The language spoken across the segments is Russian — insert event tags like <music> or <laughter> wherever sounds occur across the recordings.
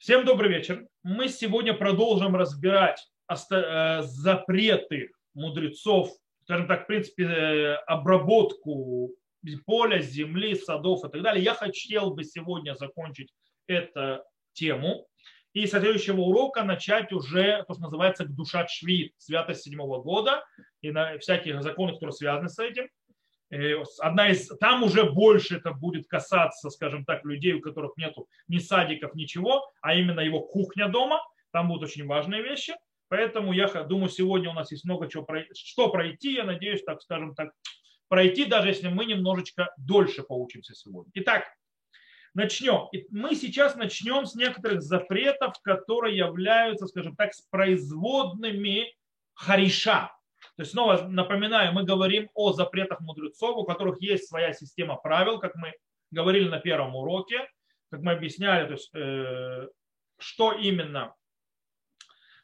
Всем добрый вечер. Мы сегодня продолжим разбирать э, запреты мудрецов, скажем так, в принципе, э, обработку поля, земли, садов и так далее. Я хотел бы сегодня закончить эту тему и с следующего урока начать уже то, что называется душа швид, святость седьмого года и на всяких законов, которые связаны с этим. Э, одна из, там уже больше это будет касаться, скажем так, людей, у которых нету ни садиков, ничего, а именно его кухня дома. Там будут очень важные вещи. Поэтому я думаю, сегодня у нас есть много чего что пройти. Я надеюсь, так скажем так, пройти, даже если мы немножечко дольше поучимся сегодня. Итак, начнем. Мы сейчас начнем с некоторых запретов, которые являются, скажем так, производными хариша, то есть снова напоминаю, мы говорим о запретах мудрецов, у которых есть своя система правил, как мы говорили на первом уроке, как мы объясняли, то есть, э, что именно,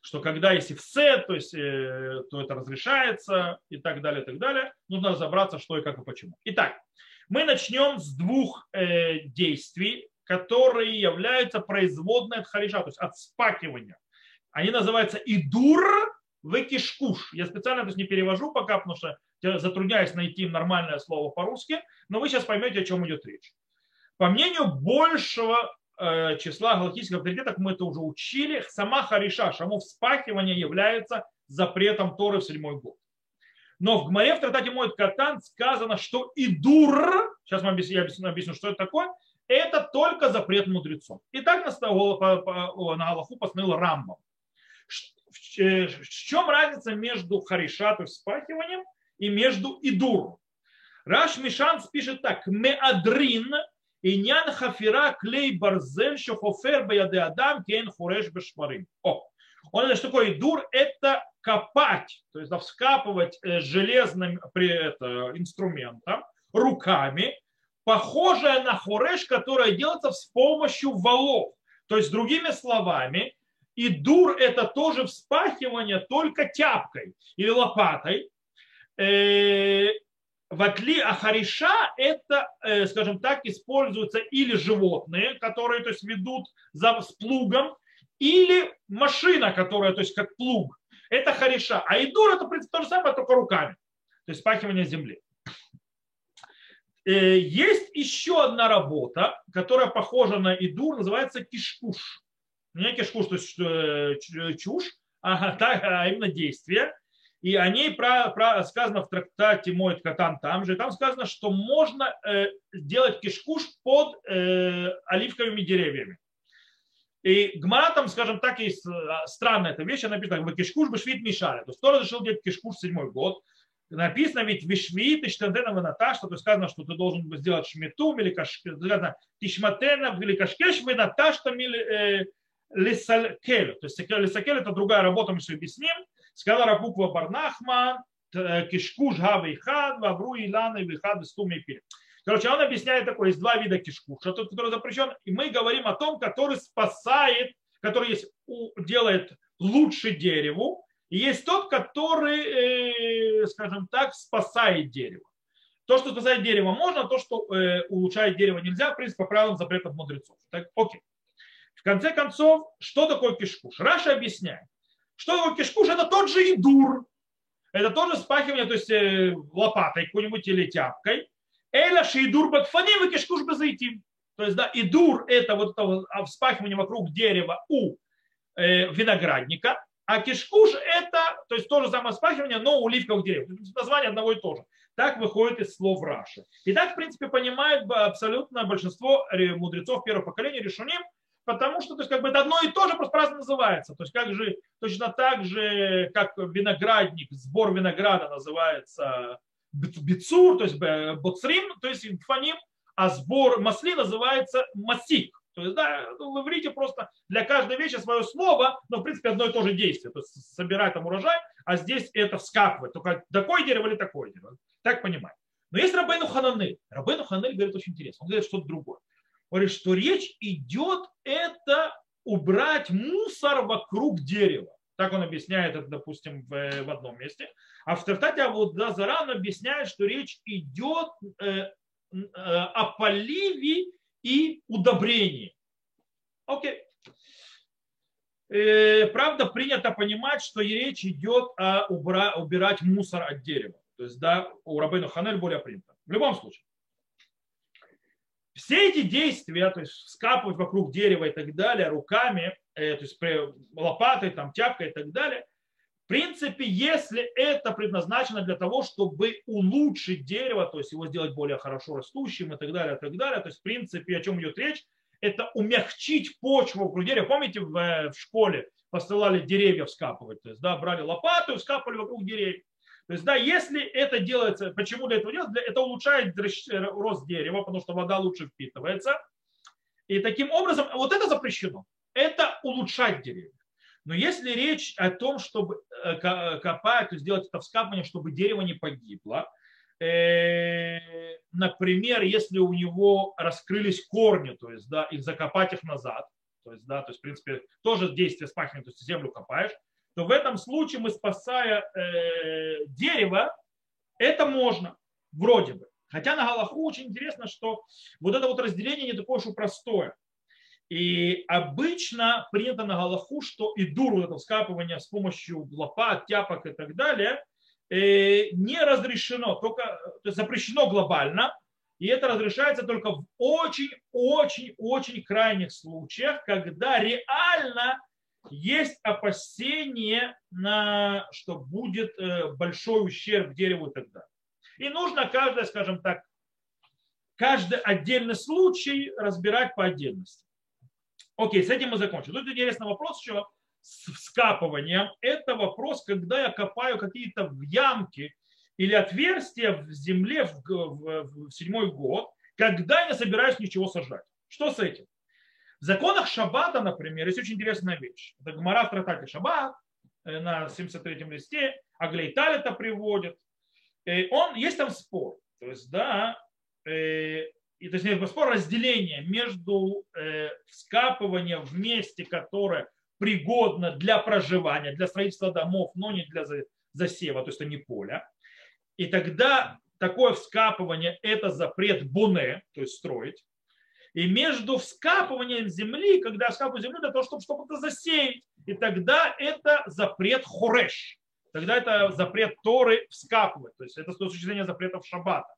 что когда есть все, то есть, э, то это разрешается и так далее, и так далее. Нужно разобраться, что и как и почему. Итак, мы начнем с двух э, действий, которые являются производной от хариша, то есть от спакивания. Они называются идур выкишкуш. Я специально то есть, не перевожу пока, потому что затрудняюсь найти нормальное слово по-русски, но вы сейчас поймете, о чем идет речь. По мнению большего э, числа галактических авторитетов, мы это уже учили, сама хариша, само вспахивание является запретом Торы в седьмой год. Но в Гмаре в трактате Моет Катан сказано, что идур, сейчас я объясню, объясню, что это такое, это только запрет мудрецов. И так на, на Аллаху постановил Рамбам. Э, в чем разница между хариша, то есть спахиванием, и между идур? Раш Мишанс пишет так. Меадрин Иньян хафира клей барзель шохофер баяде адам кен хуреш бешварим. О, он это что такое идур? Это копать, то есть вскапывать э, железным при, это, инструментом, руками, похожее на хореш, которое делается с помощью валов. То есть, другими словами, и дур это тоже вспахивание только тяпкой или лопатой. Э, в отли ахариша это, э, скажем так, используются или животные, которые то есть, ведут за, с плугом, или машина, которая, то есть как плуг. Это хариша. А идур это, то же самое, только руками. То есть спахивание земли. Э, есть еще одна работа, которая похожа на идур, называется кишкуш не кишкуш, то есть э, чушь, а, так, а именно действие. И о ней про, про, сказано в трактате Моет Катан там же. Там сказано, что можно э, делать кишкуш под э, оливковыми деревьями. И Гмара там, скажем так, есть э, странная эта вещь, она написано, кишкуш бы швид мешали. То есть кто разрешил делать кишкуш седьмой год, написано ведь вишвит и штанденова наташ, то есть сказано, что ты должен сделать шмету, или тишматена, или кашкеш, наташ, там, или лесакель. То есть лесакель это другая работа, мы все объясним. Сказала Рабуква Барнахма, э, кишкуш гавы хад, вавру илана и хад стуми. Короче, он объясняет такое, есть два вида кишкуша, тот, который запрещен, и мы говорим о том, который спасает, который есть, делает лучше дереву, и есть тот, который, э, скажем так, спасает дерево. То, что спасает дерево можно, то, что э, улучшает дерево нельзя, в принципе, по правилам запретов мудрецов. Так, окей конце концов, что такое кишкуш? Раша объясняет. Что такое кишкуш? Это тот же идур. Это тоже спахивание, то есть э, лопатой какой-нибудь или тяпкой. Эля шейдур бакфаним и кишкуш зайти. То есть, да, идур это вот это а, вспахивание вокруг дерева у э, виноградника, а кишкуш это, то есть то же самое спахивание, но у оливковых деревьев. Название одного и того же. Так выходит из слов Раши. И так, в принципе, понимает абсолютно большинство мудрецов первого поколения решуним, потому что то есть, как бы это одно и то же, просто праздно называется. То есть как же, точно так же, как виноградник, сбор винограда называется бицур, то есть боцрим, то есть фаним, а сбор масли называется масик. То есть, да, ну, в иврите просто для каждой вещи свое слово, но в принципе одно и то же действие. То есть собирать там урожай, а здесь это вскапывать. Только такое дерево или такое дерево. Так понимать. Но есть Рабейну Хананель. Рабейну Хананель говорит очень интересно. Он говорит что-то другое говорит, что речь идет это убрать мусор вокруг дерева. Так он объясняет это, допустим, в, в одном месте. А в Тартате Авуда Заран объясняет, что речь идет э, э, о поливе и удобрении. Окей. Э, правда, принято понимать, что речь идет о убра, убирать мусор от дерева. То есть, да, у Рабейну Ханель более принято. В любом случае. Все эти действия, то есть скапывать вокруг дерева и так далее, руками, э, то есть лопатой, там, тяпкой и так далее, в принципе, если это предназначено для того, чтобы улучшить дерево, то есть его сделать более хорошо растущим и так далее, и так далее, то есть, в принципе, о чем идет речь, это умягчить почву вокруг дерева. Помните, в, э, в школе посылали деревья вскапывать, то есть, да, брали лопату и вскапывали вокруг деревьев. То есть, да, если это делается, почему для этого делается? Это улучшает рост дерева, потому что вода лучше впитывается. И таким образом, вот это запрещено. Это улучшать деревья. Но если речь о том, чтобы э, копать, то сделать это вскапывание, чтобы дерево не погибло, э, например, если у него раскрылись корни, то есть, да, их закопать их назад, то есть, да, то есть, в принципе, тоже действие спахивания, то есть землю копаешь, то в этом случае мы, спасая э, дерево, это можно, вроде бы. Хотя на Галаху очень интересно, что вот это вот разделение не такое уж и простое. И обычно принято на Галаху, что и дур, вот это вскапывание с помощью лопат, тяпок и так далее, э, не разрешено, только то есть запрещено глобально, и это разрешается только в очень-очень-очень крайних случаях, когда реально есть опасение, на, что будет э, большой ущерб дереву далее. И нужно каждое, скажем так, каждый отдельный случай разбирать по отдельности. Окей, с этим мы закончим. Тут интересный вопрос еще с вскапыванием. Это вопрос, когда я копаю какие-то ямки или отверстия в земле в, в, в седьмой год, когда я не собираюсь ничего сажать. Что с этим? В законах Шаббата, например, есть очень интересная вещь. Это Гмара в Тратате Шаббат э, на 73-м листе, Аглейталь это приводит. И он, есть там спор. То есть, да, э, и, то есть спор разделения между э, вскапыванием в месте, которое пригодно для проживания, для строительства домов, но не для засева, то есть это не поле. И тогда такое вскапывание – это запрет буне, то есть строить. И между вскапыванием земли, когда вскапывают землю для того, чтобы что-то засеять, и тогда это запрет хореш. Тогда это запрет Торы вскапывать. То есть это с точки зрения запретов шаббата.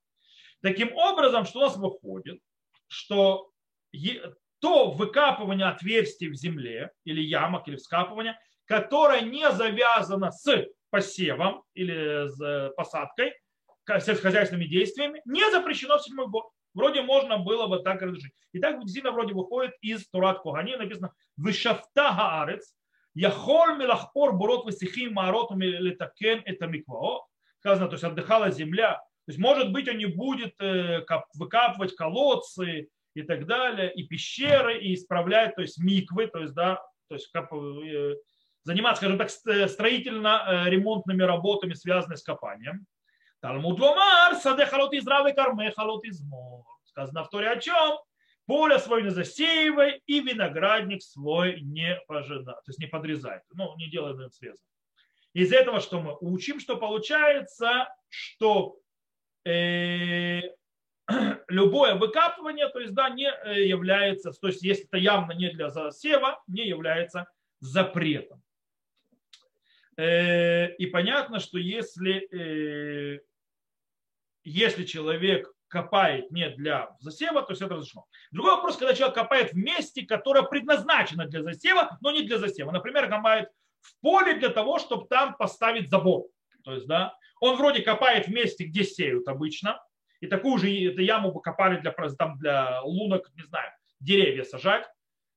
Таким образом, что у нас выходит, что то выкапывание отверстий в земле или ямок или вскапывание, которое не завязано с посевом или с посадкой, сельскохозяйственными действиями, не запрещено в седьмой год. Вроде можно было бы так разрешить. И так действительно вроде выходит из Турат Кухани, написано «Вышафта хаарец, яхол милахпор бурот высихим мааротом летакен это миквао». Сказано, то есть отдыхала земля, то есть, может быть, он не будет э, выкапывать колодцы и так далее, и пещеры, и исправлять, то есть миквы, то есть, да, то есть как, э, заниматься, скажем так, строительно-ремонтными работами, связанными с копанием. Талмуд ломар, саде халот из равы карме халот из мор. Сказано в Торе о чем? Поле свое не засеивай и виноградник свой не пожинай. То есть не подрезай. Ну, не делай среза. Из этого что мы учим? Что получается, что Э, <clears throat> любое выкапывание, то есть, да, не э, является, то есть, если это явно не для засева, не является запретом. Э, и понятно, что если, если человек копает не для засева, то есть это разрешено. Другой вопрос, когда человек копает в месте, которое предназначено для засева, но не для засева. Например, копает в поле для того, чтобы там поставить забор. То есть, да, он вроде копает в месте, где сеют обычно, и такую же яму бы копали для, там, для лунок, не знаю, деревья сажать.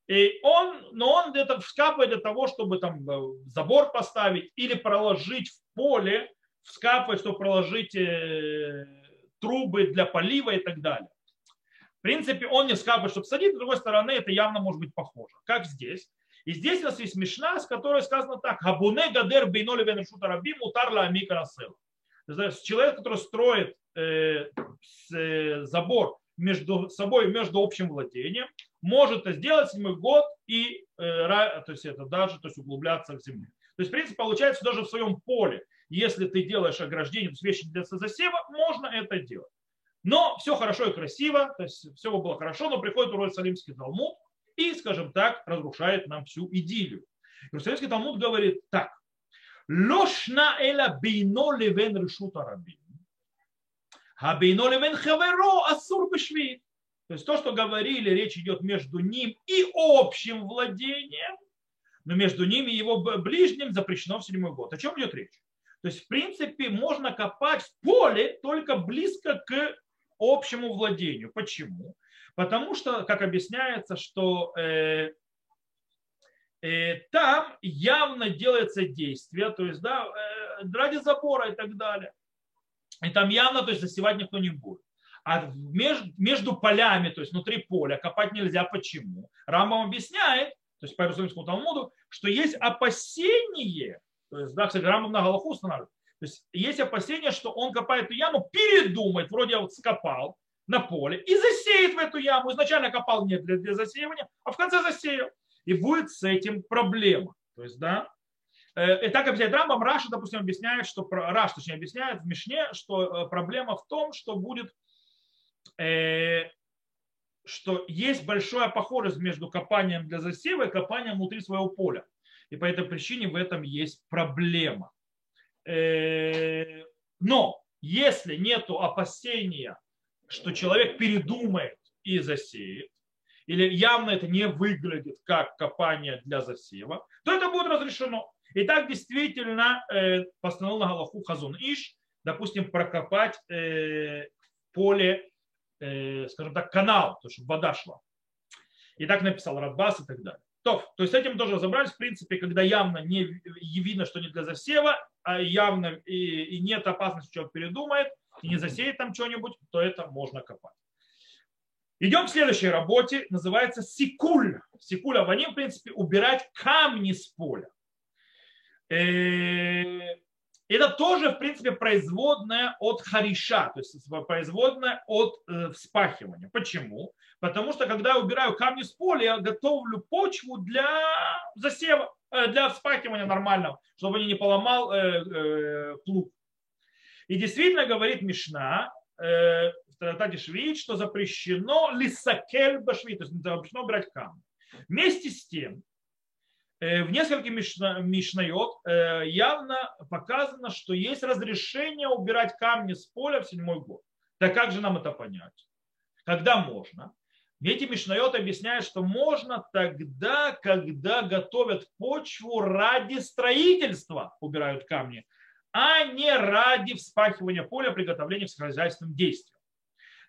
И он, но он где-то вскапывает для того, чтобы там э, забор поставить или проложить в поле, вскапывать, чтобы проложить э, трубы для полива и так далее. В принципе, он не вскапывает, чтобы садить, с другой стороны, это явно может быть похоже. Как здесь. И здесь у нас есть смешна, с которой сказано так. Хабуне гадер бейноли венешута рабим утар ла амика расела человек, который строит э, э, забор между собой, между общим владением, может это сделать седьмой год и э, то есть это даже то есть углубляться в землю. То есть, в принципе, получается, даже в своем поле, если ты делаешь ограждение, вещи для засева, можно это делать. Но все хорошо и красиво, то есть все было хорошо, но приходит Иерусалимский Талмуд и, скажем так, разрушает нам всю идиллию. Иерусалимский Талмуд говорит так. Лошна эла бейно левен решут арабин. А бейно левен хаверо асур бешвит. То есть то, что говорили, речь идет между ним и общим владением, но между ними и его ближним запрещено в седьмой год. О чем идет речь? То есть, в принципе, можно копать в поле только близко к общему владению. Почему? Потому что, как объясняется, что э, э, там явно делается действие, то есть да, э, ради забора и так далее. И там явно, то есть засевать никто не будет. А между, между полями, то есть внутри поля, копать нельзя. Почему? Рамбам объясняет, то есть по Иерусалимскому Талмуду, что есть опасение, то есть, да, кстати, Рамбам на Галаху устанавливает, то есть есть опасение, что он копает эту яму, передумает, вроде вот скопал на поле и засеет в эту яму. Изначально копал не для, для засеивания, а в конце засеял. И будет с этим проблема. То есть, да, э, и так объясняет Рамбам, Раша, допустим, объясняет, что Раш, точнее, объясняет в Мишне, что э, проблема в том, что будет Э, что есть большая похожесть между копанием для засева и копанием внутри своего поля. И по этой причине в этом есть проблема. Э, но если нет опасения, что человек передумает и засеет, или явно это не выглядит как копание для засева, то это будет разрешено. И так действительно э, постановил на Галаху Хазун Иш, допустим, прокопать поле Э, скажем так, канал, то, чтобы вода шла. И так написал Радбас и так далее. То, то есть с этим тоже разобрались, в принципе, когда явно не видно, что не для засева, а явно и, и нет опасности, что человек передумает, и не засеет там что-нибудь, то это можно копать. Идем к следующей работе, называется сикуль. Сикуль аваним, в принципе, убирать камни с поля. Э, это тоже, в принципе, производная от хариша, то есть производная от э, вспахивания. Почему? Потому что, когда я убираю камни с поля, я готовлю почву для засева, э, для вспахивания нормального, чтобы не поломал э, плуг. И действительно говорит Мишна, в трактате Швид, что запрещено лисакель башвит, то есть запрещено убирать камни. Вместе с тем, Э, в нескольких мишнайот э, явно показано, что есть разрешение убирать камни с поля в седьмой год. Так как же нам это понять? Когда можно? Эти мишнайот объясняют, что можно тогда, когда готовят почву ради строительства, убирают камни, а не ради вспахивания поля, приготовления к хозяйственным действиям.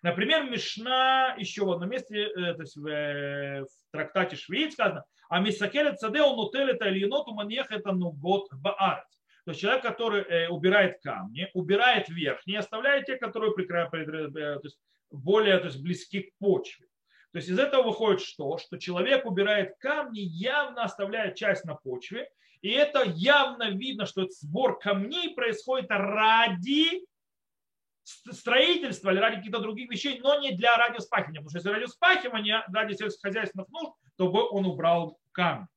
Например, Мишна еще в одном месте, э, то есть в, в трактате Швейц сказано, а мисакелет саде он нутелет альенот уманьех это нугот баарец. То есть человек, который э, убирает камни, убирает верхние, оставляет те, которые э, то есть более то есть, близки к почве. То есть из этого выходит что? Что человек убирает камни, явно оставляет часть на почве, и это явно видно, что этот сбор камней происходит ради строительства или ради каких-то других вещей, но не для ради вспахивания. Потому что если ради вспахивания, ради сельскохозяйственных нужд, то бы он убрал камни.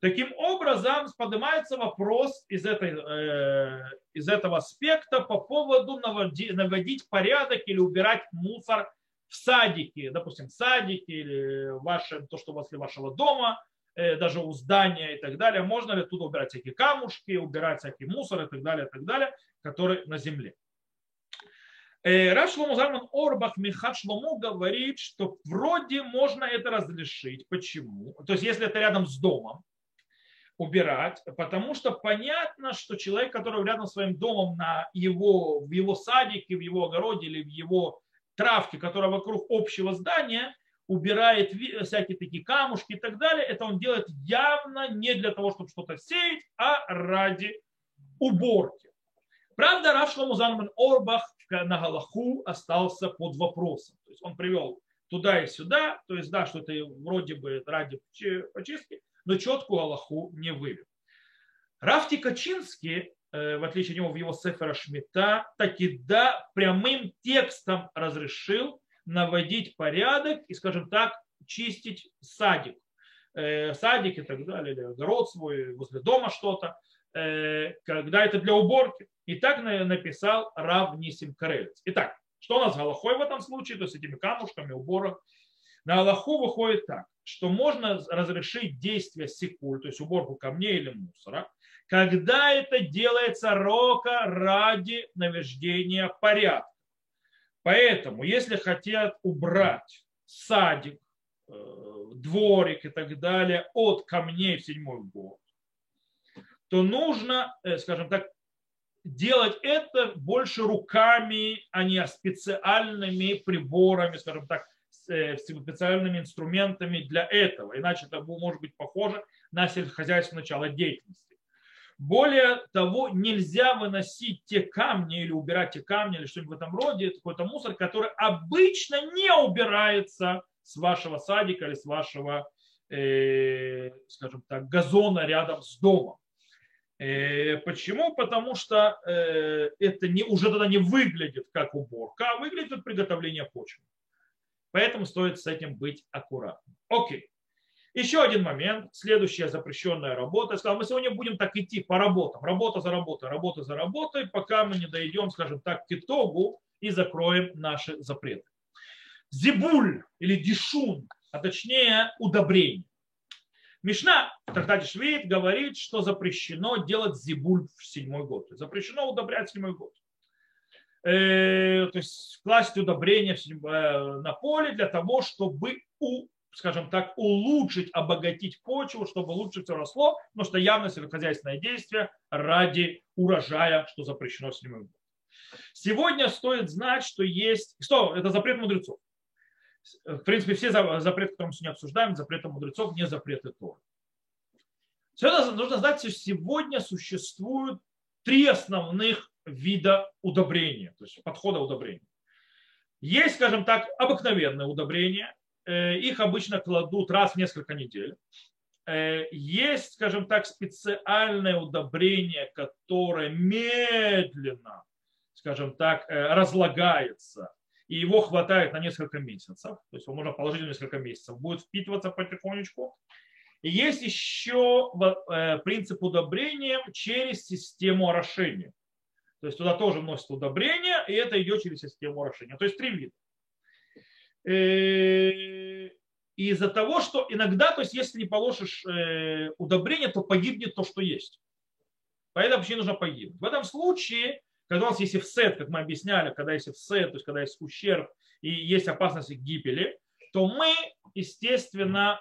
Таким образом, поднимается вопрос из, этой, э, из этого аспекта по поводу наводить, наводить порядок или убирать мусор в садике, допустим, в садике или ваше, то, что возле вашего дома, э, даже у здания и так далее. Можно ли тут убирать всякие камушки, убирать всякий мусор и так далее, и так далее, который на земле. Э, Раш Шлому Залман Орбах Михат Шлому говорит, что вроде можно это разрешить. Почему? То есть если это рядом с домом, убирать, потому что понятно, что человек, который рядом с своим домом на его, в его садике, в его огороде или в его травке, которая вокруг общего здания, убирает всякие такие камушки и так далее, это он делает явно не для того, чтобы что-то сеять, а ради уборки. Правда, Рав Шлому Залман Орбах на Галаху остался под вопросом. То есть он привел туда и сюда, то есть да, что это вроде бы ради почистки, но четкую Галаху не вывел. Рафти Качинский, э, в отличие от него в его Сефера Шмита, таки да, прямым текстом разрешил наводить порядок и, скажем так, чистить садик. Э, садик и так далее, или огород свой, возле дома что-то, э, когда это для уборки. И так написал Рав Нисим Карелец. Итак, что у нас с Галахой в этом случае, то есть этими камушками, убором? На Аллаху выходит так, что можно разрешить действие секуль, то есть уборку камней или мусора, когда это делается рока ради наведения порядка. Поэтому, если хотят убрать садик, э, дворик и так далее от камней в седьмой год, то нужно, э, скажем так, делать это больше руками, а не специальными приборами, скажем так, э, специальными инструментами для этого. Иначе это может быть похоже на сельскохозяйственное начало деятельности. Более того, нельзя выносить те камни или убирать те камни или что-нибудь в этом роде, какой-то мусор, который обычно не убирается с вашего садика или с вашего, э, скажем так, газона рядом с домом. Э, почему? Потому что э, это не, уже тогда не выглядит как уборка, а выглядит как приготовление почвы. Поэтому стоит с этим быть аккуратным. Окей. Еще один момент, следующая запрещенная работа. Я сказал, мы сегодня будем так идти по работам, работа за работой, работа за работой, пока мы не дойдем, скажем так, к итогу и закроем наши запреты. Зибуль или дишун, а точнее удобрение. Мишна в трактате Швейт говорит, что запрещено делать зибуль в седьмой год. Запрещено удобрять в седьмой год. Э, то есть класть удобрения э, на поле для того, чтобы у скажем так, улучшить, обогатить почву, чтобы лучше все росло, потому что явно сельскохозяйственное действие ради урожая, что запрещено в седьмой год. Сегодня стоит знать, что есть... Что? Это запрет мудрецов. В принципе, все запреты, которые мы сегодня обсуждаем, запреты мудрецов, не запреты Торы. Все нужно знать, что сегодня существуют три основных вида удобрения, то есть подхода удобрения. Есть, скажем так, обыкновенное удобрение, Э, их обычно кладут раз в несколько недель. Э, есть, скажем так, специальное удобрение, которое медленно, скажем так, э, разлагается, и его хватает на несколько месяцев, то есть его можно положить на несколько месяцев, будет впитываться потихонечку. И есть еще принцип удобрения через систему орошения. То есть туда тоже вносят удобрение, и это идет через систему орошения. То есть три вида. Э, из-за того, что иногда, то есть если не положишь э, удобрение, то погибнет то, что есть. Поэтому вообще нужно погибнуть. В этом случае, когда у нас есть офсет, как мы объясняли, когда есть офсет, то есть когда есть ущерб и есть опасность гибели, то мы, естественно,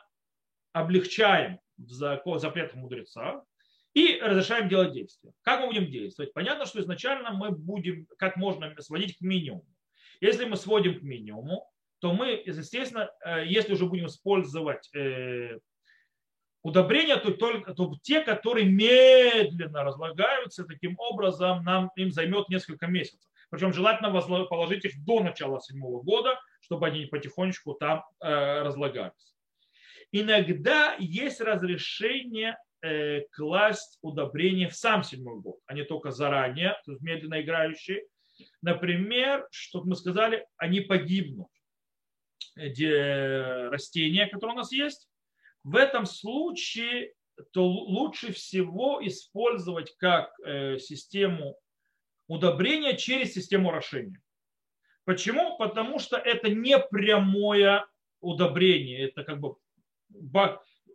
облегчаем запрет мудреца и разрешаем делать действия. Как мы будем действовать? Понятно, что изначально мы будем как можно сводить к минимуму. Если мы сводим к минимуму, то мы, естественно, э, если уже будем использовать э, удобрения, то только то те, которые медленно разлагаются, таким образом нам им займет несколько месяцев. Причем желательно положить их до начала седьмого года, чтобы они потихонечку там э, разлагались. Иногда есть разрешение класть удобрения в сам седьмой год, а не только заранее, то есть медленно играющие. Например, чтобы мы сказали, они погибнут растения, которые у нас есть, в этом случае то лучше всего использовать как э, систему удобрения через систему орошения. Почему? Потому что это не прямое удобрение, это как бы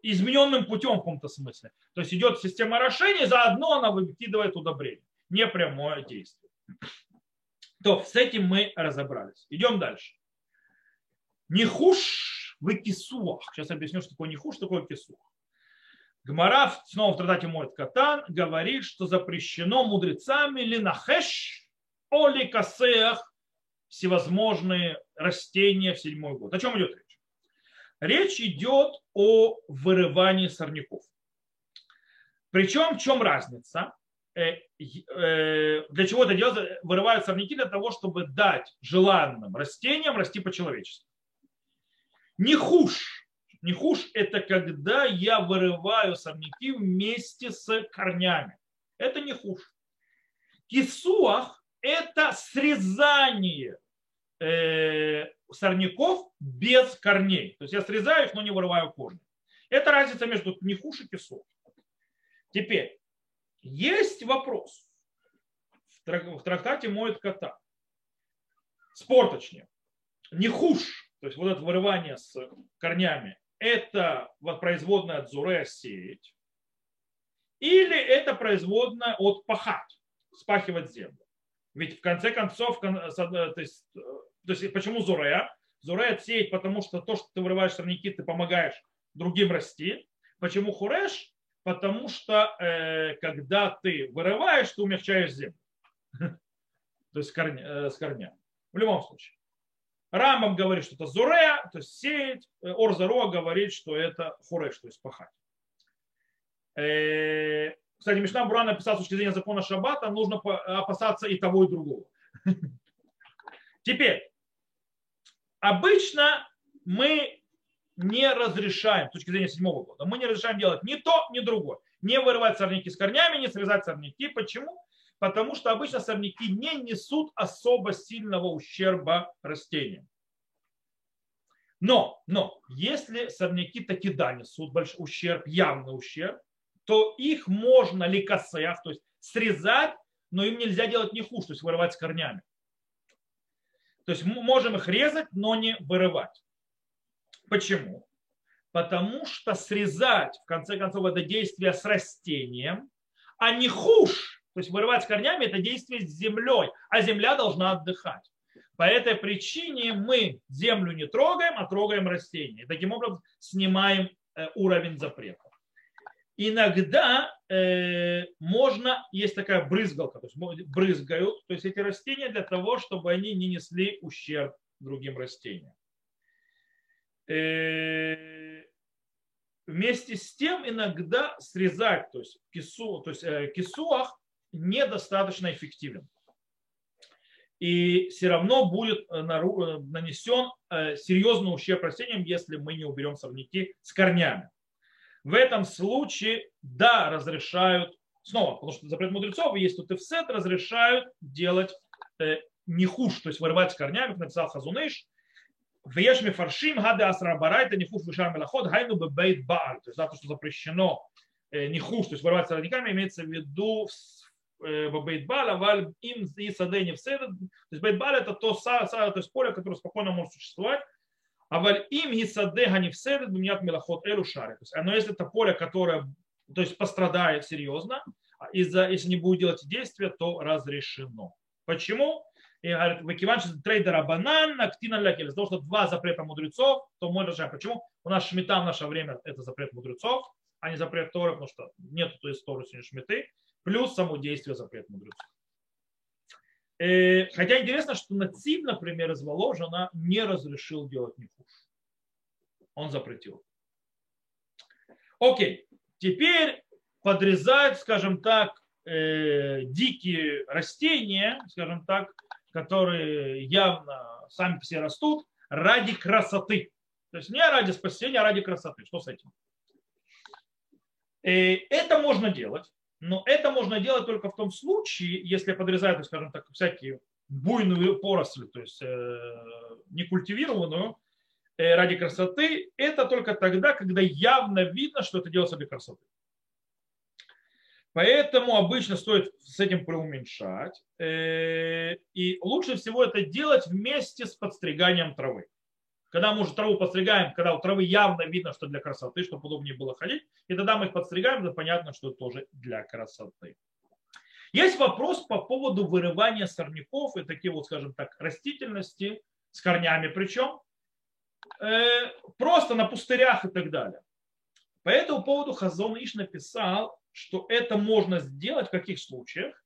измененным путем в каком-то смысле. То есть идет система орошения, заодно она выкидывает удобрение. Не прямое действие. То с этим мы разобрались. Идем дальше. Нихуш в кисуах. Сейчас объясню, что такое нихуш, что такое кисух. Гмара снова в трактате Моет Катан говорит, что запрещено мудрецами линахеш оли касеях всевозможные растения в седьмой год. О чем идет речь? Речь идет о вырывании сорняков. Причем в чем разница? Э, э, для чего это делается? Вырывают сорняки для того, чтобы дать желанным растениям расти по-человечески. Не хуже. Не хуже – это когда я вырываю сорняки вместе с корнями. Это не хуже. Кисуах – это срезание э, сорняков без корней. То есть я срезаю их, но не вырываю корни. Это разница между нехуш и кисуах. Теперь, есть вопрос. В трактате моет кота. Спор точнее. Нехуш то есть вот это вырывание с корнями, это производная от зуре сеять, или это производная от пахать, спахивать землю. Ведь в конце концов, то есть, то есть почему зурея? Зурея сеять, потому что то, что ты вырываешь сорняки, ты помогаешь другим расти. Почему хуреш? Потому что э, когда ты вырываешь, ты умягчаешь землю. <laughs> То есть э, с корня. В любом случае. Рамбам говорит, что это зурея, то есть сеять. Э, Орзаро говорит, что это хуреш, то есть пахать. Э, кстати, Мишна Бура написал с точки зрения закона Шаббата, нужно опасаться и того, и другого. <laughs> Теперь, обычно мы не разрешаем, с точки зрения седьмого года, мы не разрешаем делать ни то, ни другое. Не вырывать сорняки с корнями, не срезать сорняки. Почему? Потому что обычно сорняки не несут особо сильного ущерба растениям. Но, но, если сорняки таки да несут большой ущерб, явный ущерб, то их можно ликосех, то есть срезать, но им нельзя делать не хуже, то есть вырывать с корнями. То есть мы можем их резать, но не вырывать. Почему? Потому что срезать, в конце концов, это действие с растением, а не хуш, то есть вырывать с корнями, это действие с землей, а земля должна отдыхать. По этой причине мы землю не трогаем, а трогаем растения. таким образом снимаем э, уровень запрета иногда э, можно, есть такая брызгалка, то есть брызгают, то есть эти растения для того, чтобы они не несли ущерб другим растениям. Э, вместе с тем иногда срезать, то есть, кису, то есть э, кисуах недостаточно эффективен. И все равно будет э, э, нанесен э, серьезный ущерб растениям, если мы не уберем сорняки с корнями в этом случае, да, разрешают, снова, потому что запрет мудрецов, есть тут и в сет, разрешают делать не хуже, то есть вырывать с корнями, как написал Хазуныш, Веш фаршим гады асра барайта не хуш вишар мелахот гайну бейт бааль. То есть за то, что запрещено не хуш, то есть вырывать с родниками, имеется в виду э, бейт бааль, а им и сады не в. То есть бейт бааль это то, то есть поле, которое спокойно может существовать, Аваль им гисадега не вседет бумят мелахот элу шари. Но если это поле, которое то есть пострадает серьезно, из-за, если не будет делать действия, то разрешено. Почему? И говорит, выкиванчи трейдера банан, актина лекель. Из-за того, что два запрета мудрецов, то мы решаем. Почему? У нас шмита в наше время это запрет мудрецов, а не запрет Торы, потому что нет той истории сегодня шмиты, плюс само действие запрет мудрецов. Э, хотя интересно, что Нацив, например, из Воложина не разрешил делать нихуш. Он запретил. Окей, теперь подрезать, скажем так, э, дикие растения, скажем так, которые явно сами себе растут, ради красоты. То есть не ради спасения, а ради красоты. Что с этим? Э, это можно делать. Но это можно делать только в том случае, если подрезают, скажем так, всякие буйную поросль, то есть э, некультивированную, э, ради красоты, это только тогда, когда явно видно, что это делается для красоты. Поэтому обычно стоит с этим преуменьшать. Э, и лучше всего это делать вместе с подстриганием травы. Когда мы уже траву подстригаем, когда у травы явно видно, что для красоты, чтобы удобнее было ходить, и тогда мы их подстригаем, то понятно, что тоже для красоты. Есть вопрос по поводу вырывания сорняков и такие вот, скажем так, растительности с корнями причем, э, просто на пустырях и так далее. По этому поводу Хазон Иш написал, что это можно сделать в каких случаях,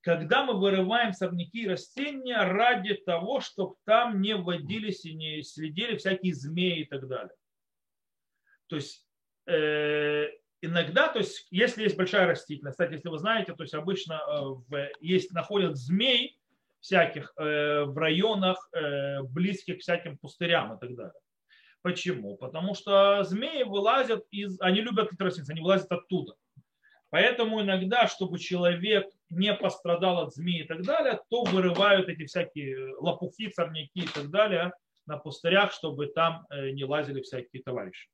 когда мы вырываем сорняки и растения ради того, чтобы там не вводились и не следили всякие змеи и так далее. То есть э, иногда, то есть если есть большая растительность, кстати, если вы знаете, то есть обычно э, в, есть, находят змей всяких э, в районах э, близких к всяким пустырям и так далее. Почему? Потому что змеи вылазят из... Они любят растительность, они вылазят оттуда. Поэтому иногда, чтобы человек не пострадал от змеи и так далее, то вырывают эти всякие лопухи, сорняки и так далее на пустырях, чтобы там э, не лазили всякие товарищи.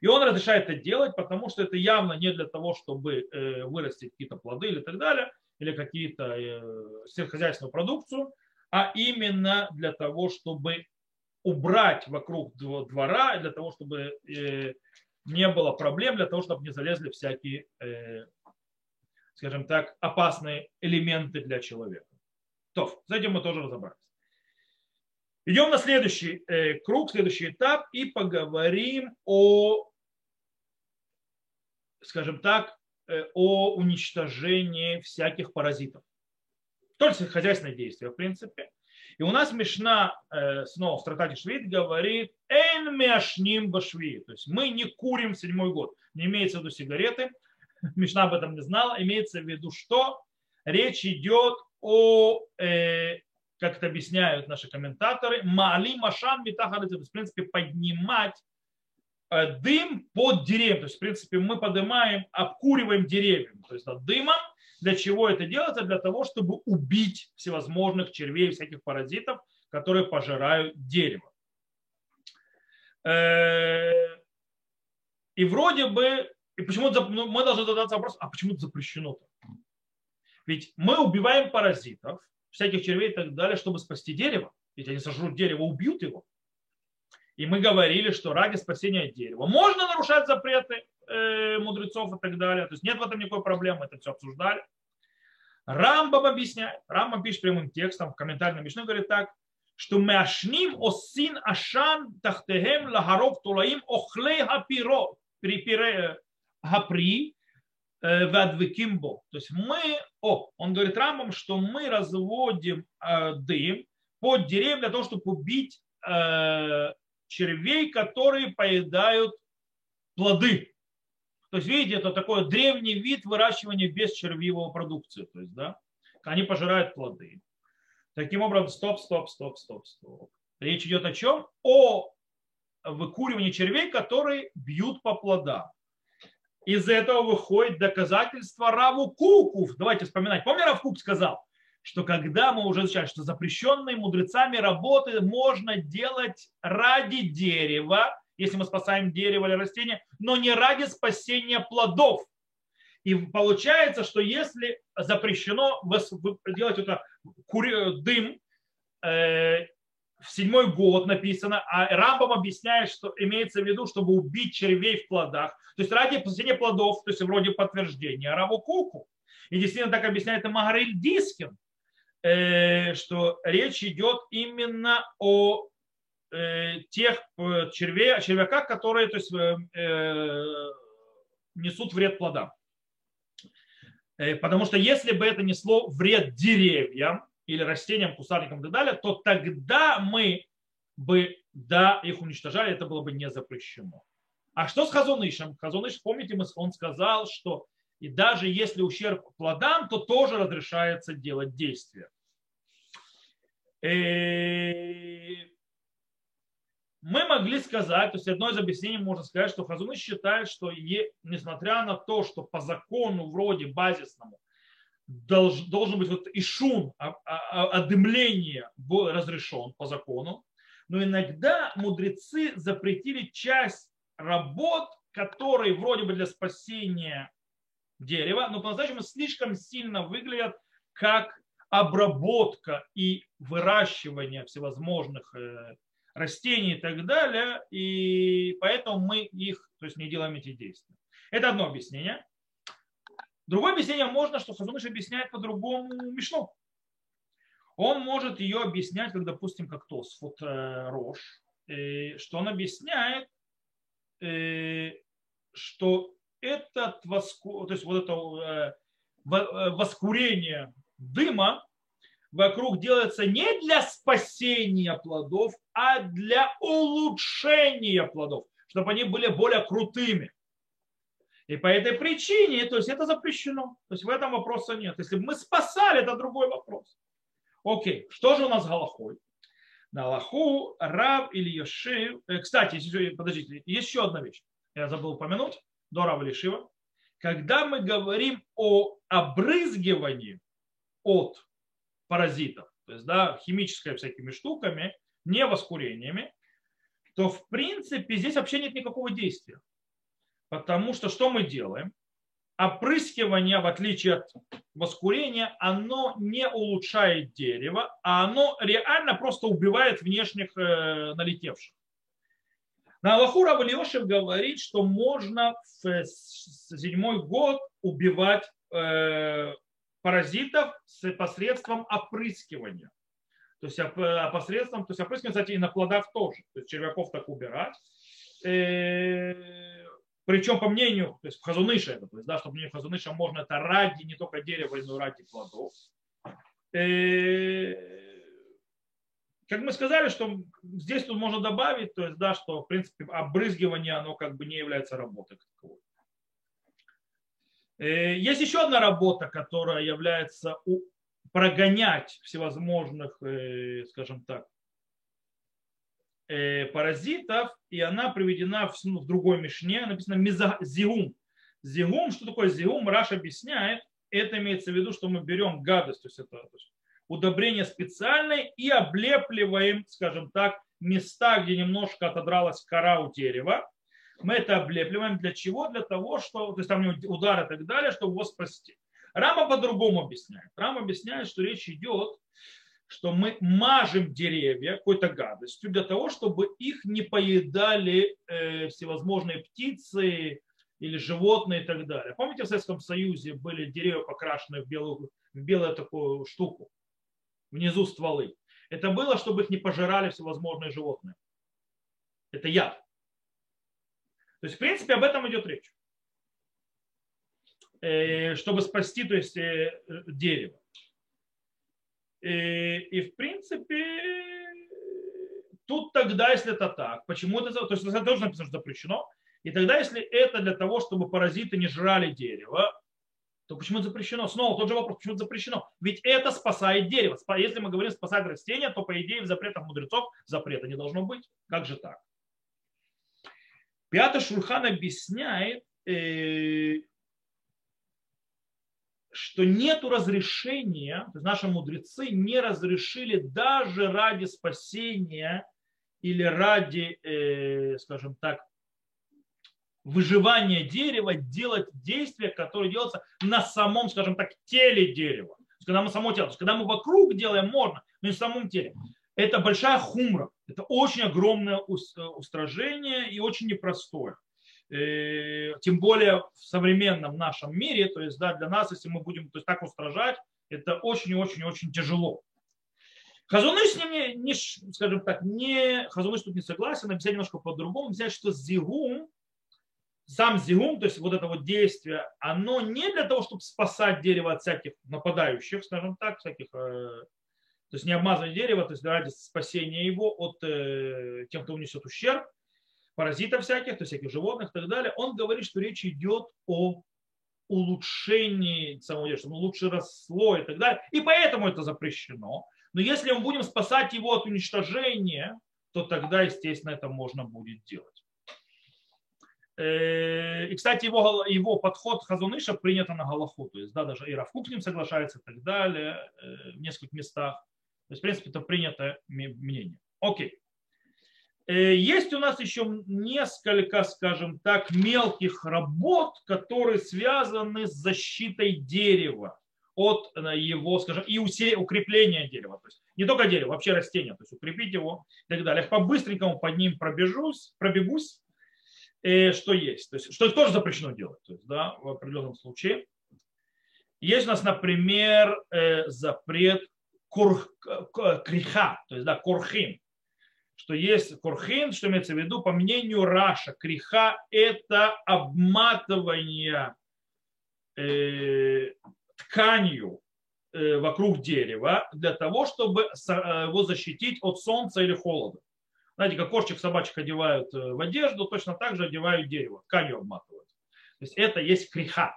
И он разрешает это делать, потому что это явно не для того, чтобы э, вырастить какие-то плоды или так далее, или какие-то э, сельскохозяйственную продукцию, а именно для того, чтобы убрать вокруг двора для того, чтобы э, не было проблем, для того, чтобы не залезли всякие, э, скажем так, опасные элементы для человека. То, с этим мы тоже разобрались. Идем на следующий э, круг, следующий этап и поговорим о, скажем так, о уничтожении всяких паразитов. Только хозяйственные действия, в принципе. И у нас Мишна э, снова в трактате Швид говорит «Эн мяшним башви». То есть мы не курим седьмой год. Не имеется в виду сигареты. <laughs> Мишна об этом не знала. Имеется в виду что? Речь идет о, э, как это объясняют наши комментаторы, «Маали машан митахарыцы». То есть, в принципе, поднимать э, дым под деревьям. То есть, в принципе, мы поднимаем, обкуриваем деревья. То есть, дымом для чего это делается? Для того, чтобы убить всевозможных червей, всяких паразитов, которые пожирают дерево. Э, и вроде бы, и почему ну, мы должны задаться вопросом, а почему это запрещено-то? Ведь мы убиваем паразитов, всяких червей и так далее, чтобы спасти дерево. Ведь они сожрут дерево, убьют его. И мы говорили, что ради спасения дерева можно нарушать запреты, э, мудрецов и так далее. То есть нет в этом никакой проблемы, это все обсуждали. Рамбам объясняет, Рамбам пишет прямым текстом в комментарии Мишны, говорит так, что мэшним осин ашан тахтехем лагаров тулаим охлей хапиро припире хапри э, вадвикимбо. То есть мы, о, он говорит Рамбам, что мы разводим э, дым под деревья для того, чтобы убить э, червей, которые поедают плоды. То есть, видите, это такой древний вид выращивания без червивого продукции. То есть, да, они пожирают плоды. Таким образом, стоп, стоп, стоп, стоп, стоп. Речь идет о чем? О выкуривании червей, которые бьют по плодам. Из этого выходит доказательство Раву Куков. Давайте вспоминать. Помните, Рав Кук сказал, что когда мы уже изучали, что запрещенные мудрецами работы можно делать ради дерева, если мы спасаем дерево или растение, но не ради спасения плодов. И получается, что если запрещено делать это дым, э, в седьмой год написано, а Рамбам объясняет, что имеется в виду, чтобы убить червей в плодах. То есть ради спасения плодов, то есть вроде подтверждения Раву Куку. И действительно так объясняет и Магариль Дискин, что речь идет именно о Э, тех э, червей, червяках, которые то есть, э, несут вред плодам. Потому что если бы это несло вред деревьям или растениям, кустарникам и так далее, то тогда мы бы, да, их уничтожали, это было бы не запрещено. А что с Хазунышем? Хазуныш, помните, он сказал, что и даже если ущерб плодам, то тоже разрешается делать действия. Мы могли сказать, то есть одно из объяснений можно сказать, что Хазуны считает, что е, несмотря на то, что по закону вроде базисному долж, должен быть вот ишун, а, а, а, одымление разрешен по закону, но иногда мудрецы запретили часть работ, которые вроде бы для спасения дерева, но по-настоящему слишком сильно выглядят как обработка и выращивание всевозможных э, растений и так далее, и поэтому мы их, то есть не делаем эти действия. Это одно объяснение. Другое объяснение можно, что Хазуныш объясняет по-другому Мишну. Он может ее объяснять, как, допустим, как Тосфот э, Рош, что он объясняет, э, что этот воску, то есть вот это э, воскурение дыма вокруг делается не для спасения плодов, а для улучшения плодов, чтобы они были более крутыми. И по этой причине, то есть это запрещено. То есть в этом вопроса нет. Если бы мы спасали, это другой вопрос. Окей, что же у нас с Галахой? На Аллаху Рав или Йошив. Э, кстати, подождите, еще одна вещь. Я забыл упомянуть до Рава или Шива. Когда мы говорим о обрызгивании от паразитов, то есть да, химическими всякими штуками, не воскурениями, то в принципе здесь вообще нет никакого действия. Потому что что мы делаем? опрыскивание, в отличие от воскурения, оно не улучшает дерево, а оно реально просто убивает внешних э, налетевших. На Аллаху Равлиошев говорит, что можно в седьмой год убивать э, паразитов с посредством опрыскивания. То есть посредством, то есть опрыскивание, кстати, и на плодах тоже. То есть червяков так убирать. Э, причем по мнению, то есть Хазуныша это, то есть, да, что по мнению Хазуныша можно это ради не только дерева, но и ради плодов. Как мы сказали, что здесь тут можно добавить, то есть, да, что, в принципе, обрызгивание, оно как бы не является работой. Э, есть еще одна работа, которая является прогонять всевозможных, э, скажем так, э, паразитов, и она приведена в, ну, другой мишне, написано зиум. Зиум, что такое зиум, Раш объясняет, это имеется в виду, что мы берем гадость, то есть это то есть удобрение специальное и облепливаем, скажем так, места, где немножко отодралась кора у дерева. Мы это облепливаем для чего? Для того, что, то есть там удар и так далее, чтобы его спасти. Рама по-другому объясняет. Рама объясняет, что речь идет, что мы мажем деревья какой-то гадостью для того, чтобы их не поедали э, всевозможные птицы или животные и так далее. Помните, в Советском Союзе были деревья покрашены в белую, в белую такую штуку, внизу стволы. Это было, чтобы их не пожирали всевозможные животные. Это яд. То есть, в принципе, об этом идет речь. Э, чтобы спасти то есть, э, дерево. И, и в принципе, тут тогда, если это так, почему это, то есть это тоже написано, что запрещено, и тогда, если это для того, чтобы паразиты не жрали дерево, то почему запрещено? Снова тот же вопрос, почему запрещено? Ведь это спасает дерево. Если мы говорим спасать растения, то по идее в запретах мудрецов запрета не должно быть. Как же так? Пятый Шурхан объясняет, э, что нет разрешения, то есть наши мудрецы не разрешили даже ради спасения или ради, э, скажем так, выживания дерева делать действия, которые делаются на самом, скажем так, теле дерева. Когда мы само тело, то есть когда мы вокруг делаем, можно, но не в самом теле. Это большая хумра, это очень огромное устражение и очень непростое. Э, тем более в современном нашем мире, то есть да, для нас, если мы будем то есть, так устражать, это очень-очень-очень тяжело. Хазуныш с ним не, не, скажем так, не, Хазуныш тут не согласен, объясняет немножко по-другому, объясняет, что зигум, сам зигум, то есть вот это вот действие, оно не для того, чтобы спасать дерево от всяких нападающих, скажем так, всяких, э, то есть не обмазывать дерево, то есть ради спасения его от э, тех, кто унесет ущерб, паразитов всяких, то есть всяких животных и так далее, он говорит, что речь идет о улучшении самого дерева, чтобы лучше росло и так далее. И поэтому это запрещено. Но если мы будем спасать его от уничтожения, то тогда, естественно, это можно будет делать. Э, и, кстати, его, его подход Хазуныша принято на Галаху. То есть, да, даже и Равкук с ним соглашается и так далее э, в нескольких местах. То есть, в принципе, это принятое мнение. Окей. Э, есть у нас еще несколько, скажем так, мелких работ, которые связаны с защитой дерева от его, скажем, и укрепления дерева. То есть не только дерево, вообще растения, то есть укрепить его и так далее. По-быстренькому под ним пробежусь, пробегусь, что есть. То есть, что тоже запрещено делать то есть, да, в определенном случае. Есть у нас, например, запрет кур, криха, то есть да, курхим что есть курхин, что имеется в виду, по мнению Раша, криха – это обматывание э, тканью э, вокруг дерева для того, чтобы э, его защитить от солнца или холода. Знаете, как кошечек собачек одевают э, в одежду, точно так же одевают дерево, тканью обматывают. То есть это есть криха.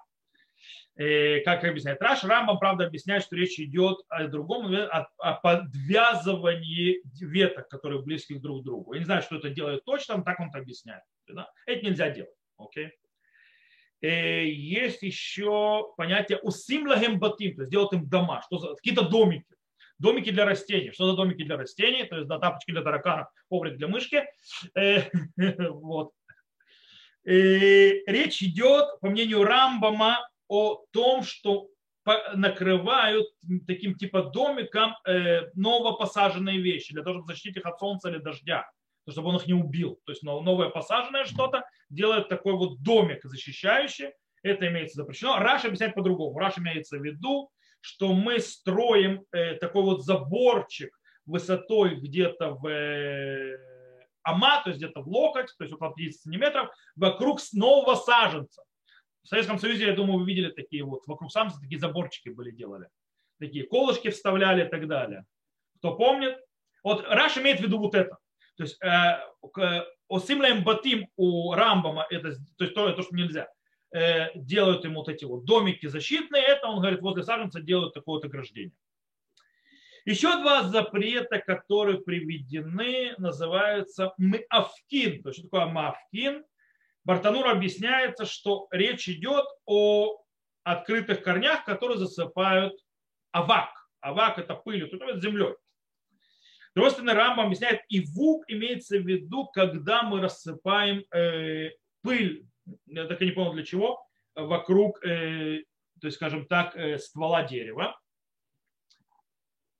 Э, как объясняет Раш, Рамбам, правда, объясняет, что речь идет о другом, о, о подвязывании веток, которые близки друг к другу. Я не знаю, что это делает точно, но так он это объясняет. Это нельзя делать. Э, есть еще понятие усимлагем батим, то есть делать им дома, что какие-то домики. Домики для растений. Что за домики для растений? То есть да, тапочки для тараканов, коврик для мышки. Э, <laughs> вот. Речь идет, по мнению Рамбама, о том, что накрывают таким типа домиком э, новопосаженные вещи, для того, чтобы защитить их от солнца или дождя, чтобы он их не убил. То есть новое посаженное что-то делает такой вот домик защищающий. Это имеется запрещено. Раш объясняет по-другому. Раш имеется в виду, что мы строим э, такой вот заборчик высотой где-то в э, ама, то есть где-то в локоть, то есть около 50 сантиметров, вокруг нового саженца. В Советском Союзе, я думаю, вы видели такие вот, вокруг самца такие заборчики были делали. Такие колышки вставляли и так далее. Кто помнит? Вот Раш имеет в виду вот это. То есть э, осимляем батим у Рамбама, это, то есть то, то, что нельзя, э, делают ему вот эти вот домики защитные, это он говорит, возле саженца делают такое вот ограждение. Еще два запрета, которые приведены, называются мавкин. То есть, что такое мавкин? Бартанур объясняется, что речь идет о открытых корнях, которые засыпают авак. Авак это пыль, то есть землей. С Рамба объясняет, и вук имеется в виду, когда мы рассыпаем э, пыль, я так и не понял для чего, вокруг, э, то есть, скажем так, э, ствола дерева.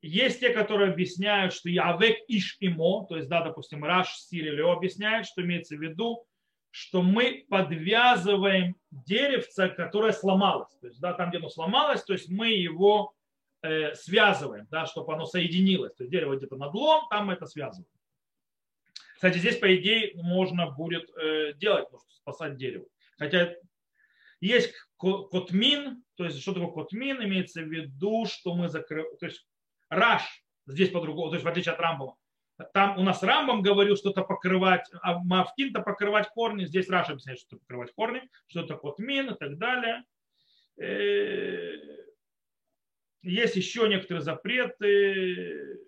Есть те, которые объясняют, что Явек Иш Имо, то есть, да, допустим, Раш Сирилио объясняет, что имеется в виду, что мы подвязываем деревце, которое сломалось. То есть, да, там, где оно сломалось, то есть мы его э, связываем, да, чтобы оно соединилось. То есть дерево где-то надлом, там мы это связываем. Кстати, здесь, по идее, можно будет э, делать, спасать дерево. Хотя есть котмин, то есть что такое котмин, имеется в виду, что мы закрываем, то есть раш, здесь по-другому, то есть в отличие от Рамбова, там у нас Рамбам говорил что-то покрывать, а Мавкин-то покрывать корни. Здесь Раша объясняет, что покрывать корни, что это котмин и так далее. Э, есть еще некоторые запреты.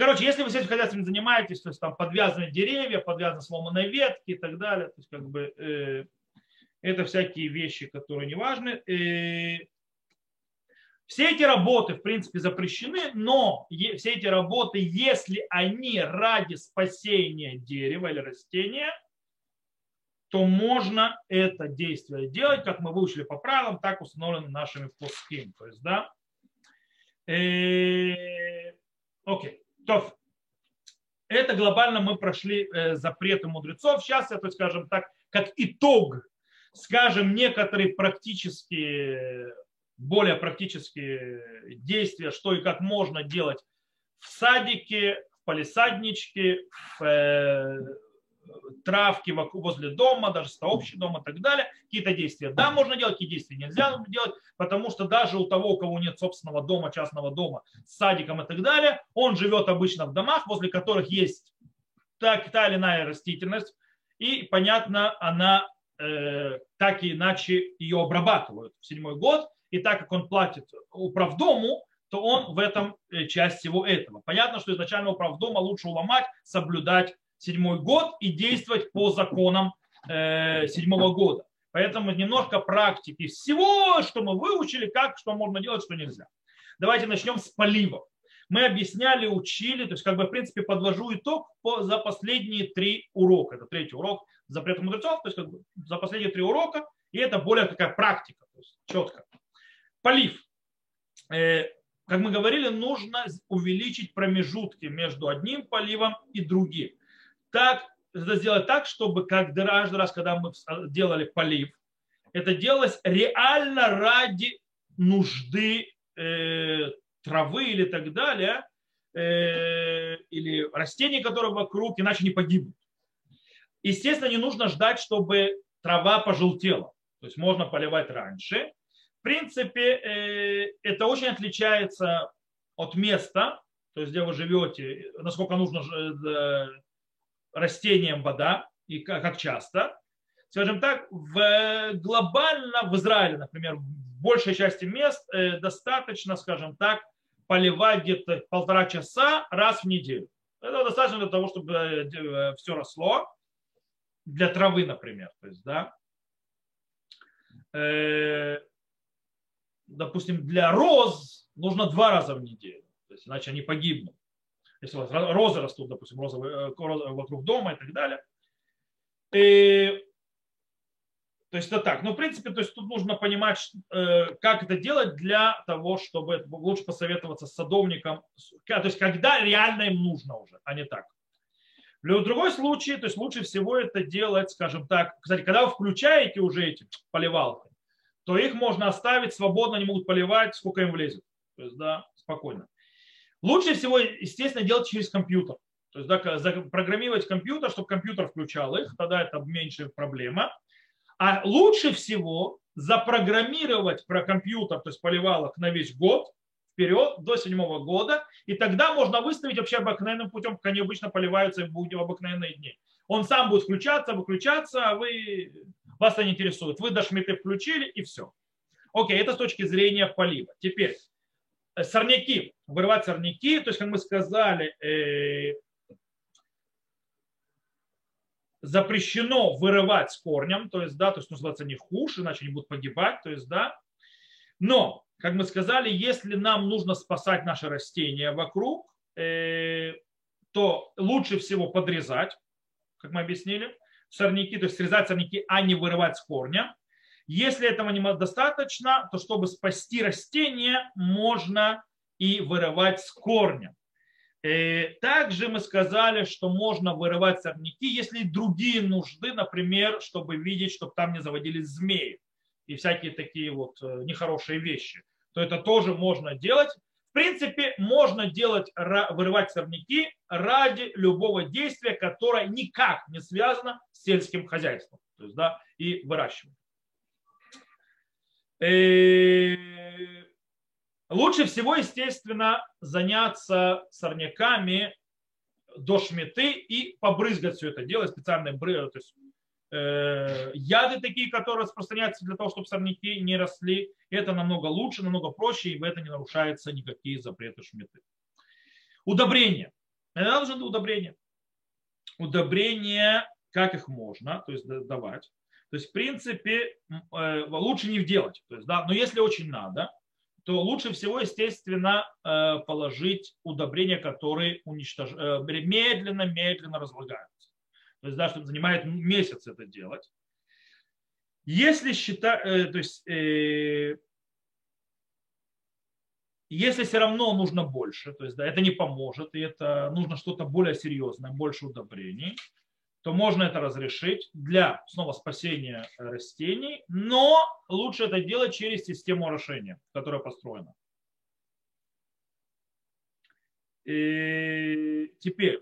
Короче, если вы сельским хозяйством занимаетесь, то есть там подвязаны деревья, подвязаны сломанные ветки и так далее, то есть как бы э, это всякие вещи, которые не важны. Э, все эти работы, в принципе, запрещены, но все эти работы, если они ради спасения дерева или растения, то можно это действие делать, как мы выучили по правилам, так установлено нашими пуским. То есть, да. Э, окей. То, это глобально мы прошли э, запреты мудрецов. Сейчас это, скажем так, как итог, скажем, некоторые практические более практические действия, что и как можно делать в садике, в палисадничке, в травке возле дома, даже сообщий дом и так далее. Какие-то действия да, можно делать, какие действия нельзя делать, потому что даже у того, у кого нет собственного дома, частного дома, с садиком и так далее, он живет обычно в домах, возле которых есть так, та или иная растительность, и, понятно, она э, так и иначе ее обрабатывают в седьмой год, и так как он платит управдому, то он в этом э, часть всего этого. Понятно, что изначально управдома лучше уломать, соблюдать седьмой год и действовать по законам э, седьмого года. Поэтому немножко практики всего, что мы выучили, как, что можно делать, что нельзя. Давайте начнем с поливов. Мы объясняли, учили, то есть как бы в принципе подвожу итог по, за последние три урока. Это третий урок запрета мудрецов, то есть как бы за последние три урока, и это более такая практика, то есть четко. Полив. Э, как мы говорили, нужно увеличить промежутки между одним поливом и другим. Так, это сделать так, чтобы каждый раз, когда мы делали полив, это делалось реально ради нужды э, травы или так далее, э, или растений, которые вокруг, иначе не погибнут. Естественно, не нужно ждать, чтобы трава пожелтела. То есть можно поливать раньше, в принципе, э, это очень отличается от места, то есть где вы живете, насколько нужно э, растениям вода и как часто. Скажем так, в, глобально в Израиле, например, в большей части мест э, достаточно, скажем так, поливать где-то полтора часа раз в неделю. Это достаточно для того, чтобы все росло. Для травы, например. То есть, да допустим, для роз нужно два раза в неделю, то есть, иначе они погибнут. Если у вас розы растут, допустим, розовые, э, вокруг дома и так далее. И То есть это так. Ну, в принципе, то есть тут нужно понимать, э, как это делать для того, чтобы лучше посоветоваться с садовником. То есть когда реально им нужно уже, а не так. В другой случае, то есть лучше всего это делать, скажем так, кстати, когда вы включаете уже эти поливалки, то их можно оставить свободно, они могут поливать, сколько им влезет. То есть, да, спокойно. Лучше всего, естественно, делать через компьютер. То есть, да, программировать компьютер, чтобы компьютер включал их, тогда это меньше проблема. А лучше всего запрограммировать про компьютер, то есть поливалок на весь год, вперед, до седьмого года, и тогда можно выставить вообще обыкновенным путем, как они обычно поливаются в обыкновенные дни. Он сам будет включаться, выключаться, а вы, вас это не интересует. Вы до шмиты включили и все. Окей, это с точки зрения полива. Теперь сорняки, вырывать сорняки, то есть, как мы сказали, э, запрещено вырывать с корнем, то есть, да, то есть называется не хуже, иначе они будут погибать, то есть, да. Но, как мы сказали, если нам нужно спасать наши растения вокруг, э, то лучше всего подрезать, как мы объяснили, сорняки, то есть срезать сорняки, а не вырывать с корня. Если этого недостаточно, то чтобы спасти растение, можно и вырывать с корня. Э, также мы сказали, что можно вырывать сорняки, если другие нужды, например, чтобы видеть, чтобы там не заводились змеи и всякие такие вот э, нехорошие вещи, то это тоже можно делать. В принципе, можно делать, вырывать сорняки ради любого действия, которое никак не связано с сельским хозяйством то есть, да, и выращиванием. Э, Лучше всего, естественно, заняться сорняками до шметы и побрызгать все это дело, специальные брызги, то есть э, яды такие, которые распространяются для того, чтобы сорняки не росли. Это намного лучше, намного проще, и в это не нарушаются никакие запреты шметы. Удобрения. Это нужно удобрения. Удобрения, как их можно, то есть давать. То есть, в принципе, э, лучше не делать. То есть, да, но если очень надо, то лучше всего, естественно, э, положить удобрения, которые медленно-медленно э, разлагаются. То есть, да, что занимает месяц это делать. Если считать, то есть, если все равно нужно больше, то есть, да, это не поможет, и это нужно что-то более серьезное, больше удобрений, то можно это разрешить для снова спасения растений, но лучше это делать через систему орошения, которая построена. И теперь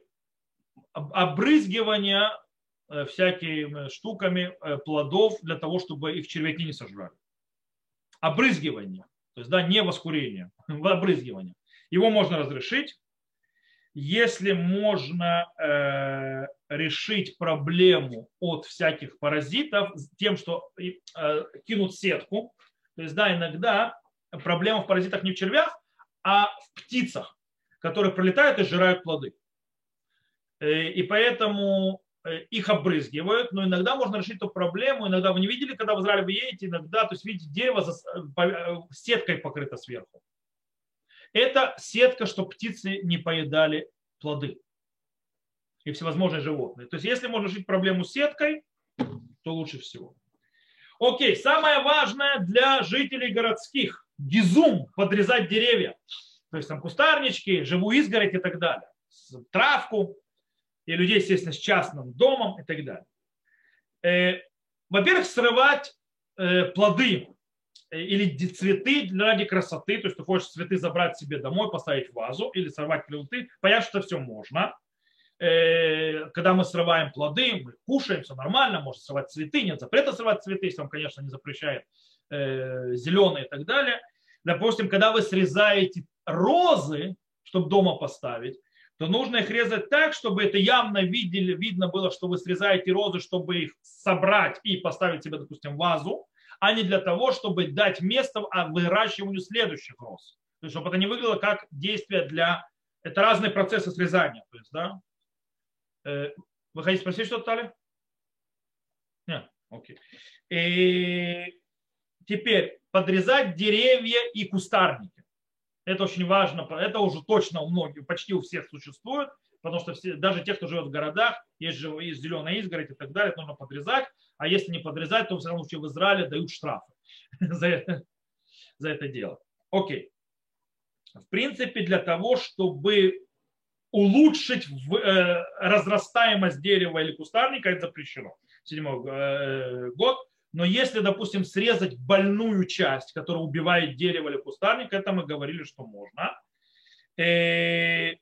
обрызгивание э, всякими штуками э, плодов для того, чтобы их червяки не сожрали. Обрызгивание, то есть да, не воскурение, <laughs> обрызгивание. Его можно разрешить, если можно э, решить проблему от всяких паразитов тем, что э, кинут сетку, то есть да, иногда проблема в паразитах не в червях, а в птицах, которые пролетают и сжирают плоды. Э, и поэтому э, их обрызгивают, но иногда можно решить эту проблему. Иногда вы не видели, когда в Израиле вы едете, иногда, то есть видите, дерево э, сеткой покрыто сверху. Это сетка, чтобы птицы не поедали плоды и всевозможные животные. То есть если можно решить проблему с сеткой, то лучше всего. Окей, самое важное для жителей городских – гизум, подрезать деревья. То есть там кустарнички, живую изгородь и так далее. Травку, и людей, естественно, с частным домом и так далее. Э, во-первых, срывать э, плоды или цветы ради красоты, то есть ты хочешь цветы забрать себе домой, поставить в вазу или сорвать плоды, понятно, что все можно. Э, когда мы срываем плоды, мы кушаем, все нормально, можно срывать цветы, нет запрета срывать цветы, если он, конечно, не запрещает э, зеленые и так далее. Допустим, когда вы срезаете розы, чтобы дома поставить, то нужно их резать так, чтобы это явно видели, видно было, что вы срезаете розы, чтобы их собрать и поставить себе, допустим, вазу, а не для того, чтобы дать место выращиванию следующих роз. То есть, чтобы это не выглядело как действие для... Это разные процессы срезания. То есть, да? Э, вы хотите спросить что-то, Таля? Нет, окей. И теперь подрезать деревья и кустарники. Это очень важно. Это уже точно у многих, почти у всех существует, потому что все, даже те, кто живет в городах, есть, же, есть зеленая изгородь и так далее, нужно подрезать а если не подрезать, то в всяком случае в Израиле дают штрафы <laughs> за это, за это дело. Окей. В принципе, для того, чтобы улучшить в, э, разрастаемость дерева или кустарника, это запрещено. Седьмой э, год. Но если, допустим, срезать больную часть, которая убивает дерево или кустарник, это мы говорили, что можно. Э,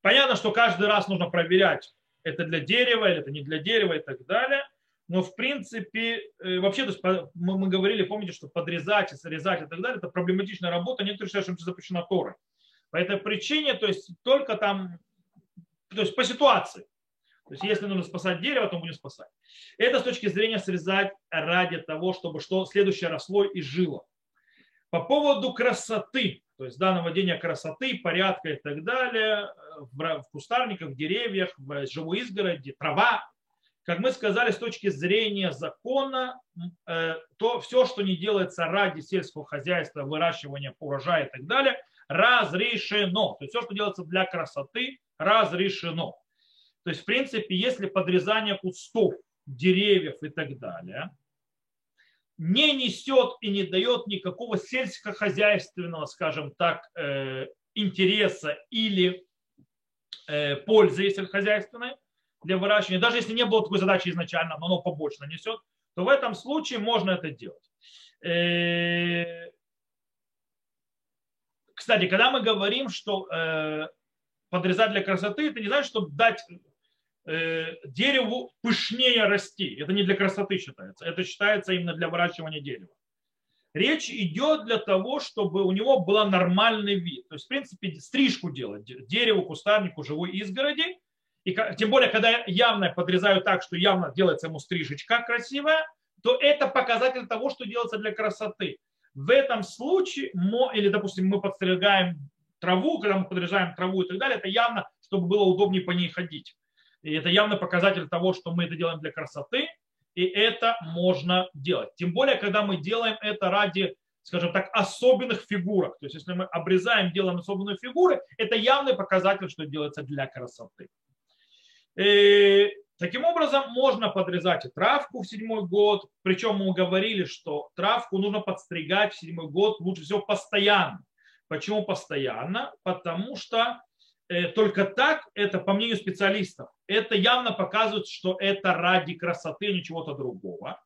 понятно, что каждый раз нужно проверять, это для дерева или это не для дерева и так далее. Но в принципе, э, вообще, то есть мы, мы говорили, помните, что подрезать, срезать и так далее, это проблематичная работа, некоторые считают, что это запрещено Торой. По этой причине, то есть только там, то есть по ситуации. То есть если нужно спасать дерево, то будем спасать. Это с точки зрения срезать ради того, чтобы что следующее росло и жило. По поводу красоты, то есть да, наводения красоты, порядка и так далее, в кустарниках, в деревьях, в живой изгороди, трава, как мы сказали, с точки зрения закона, э, то все, что не делается ради сельского хозяйства, выращивания урожая и так далее, разрешено. То есть все, что делается для красоты, разрешено. То есть, в принципе, если подрезание кустов, деревьев и так далее не несет и не дает никакого сельскохозяйственного, скажем так, э, интереса или э, пользы сельскохозяйственной для выращивания, даже если не было такой задачи изначально, но оно побочно несет, то в этом случае можно это делать. Э, кстати, когда мы говорим, что подрезать для красоты, это не значит, чтобы дать дереву пышнее расти. Это не для красоты считается, это считается именно для выращивания дерева. Речь идет для того, чтобы у него был нормальный вид. То есть, в принципе, стрижку делать дереву, кустарнику, живой изгороди. И тем более, когда явно подрезаю так, что явно делается ему стрижечка красивая, то это показатель того, что делается для красоты. В этом случае, или, допустим, мы подстригаем траву, когда мы подрезаем траву и так далее, это явно, чтобы было удобнее по ней ходить. И это явно показатель того, что мы это делаем для красоты, и это можно делать. Тем более, когда мы делаем это ради, скажем так, особенных фигурок. То есть, если мы обрезаем, делаем особенные фигуры, это явный показатель, что делается для красоты. И таким образом, можно подрезать травку в седьмой год. Причем мы говорили, что травку нужно подстригать в седьмой год лучше всего постоянно. Почему постоянно? Потому что только так, это по мнению специалистов, это явно показывает, что это ради красоты, а не чего-то другого.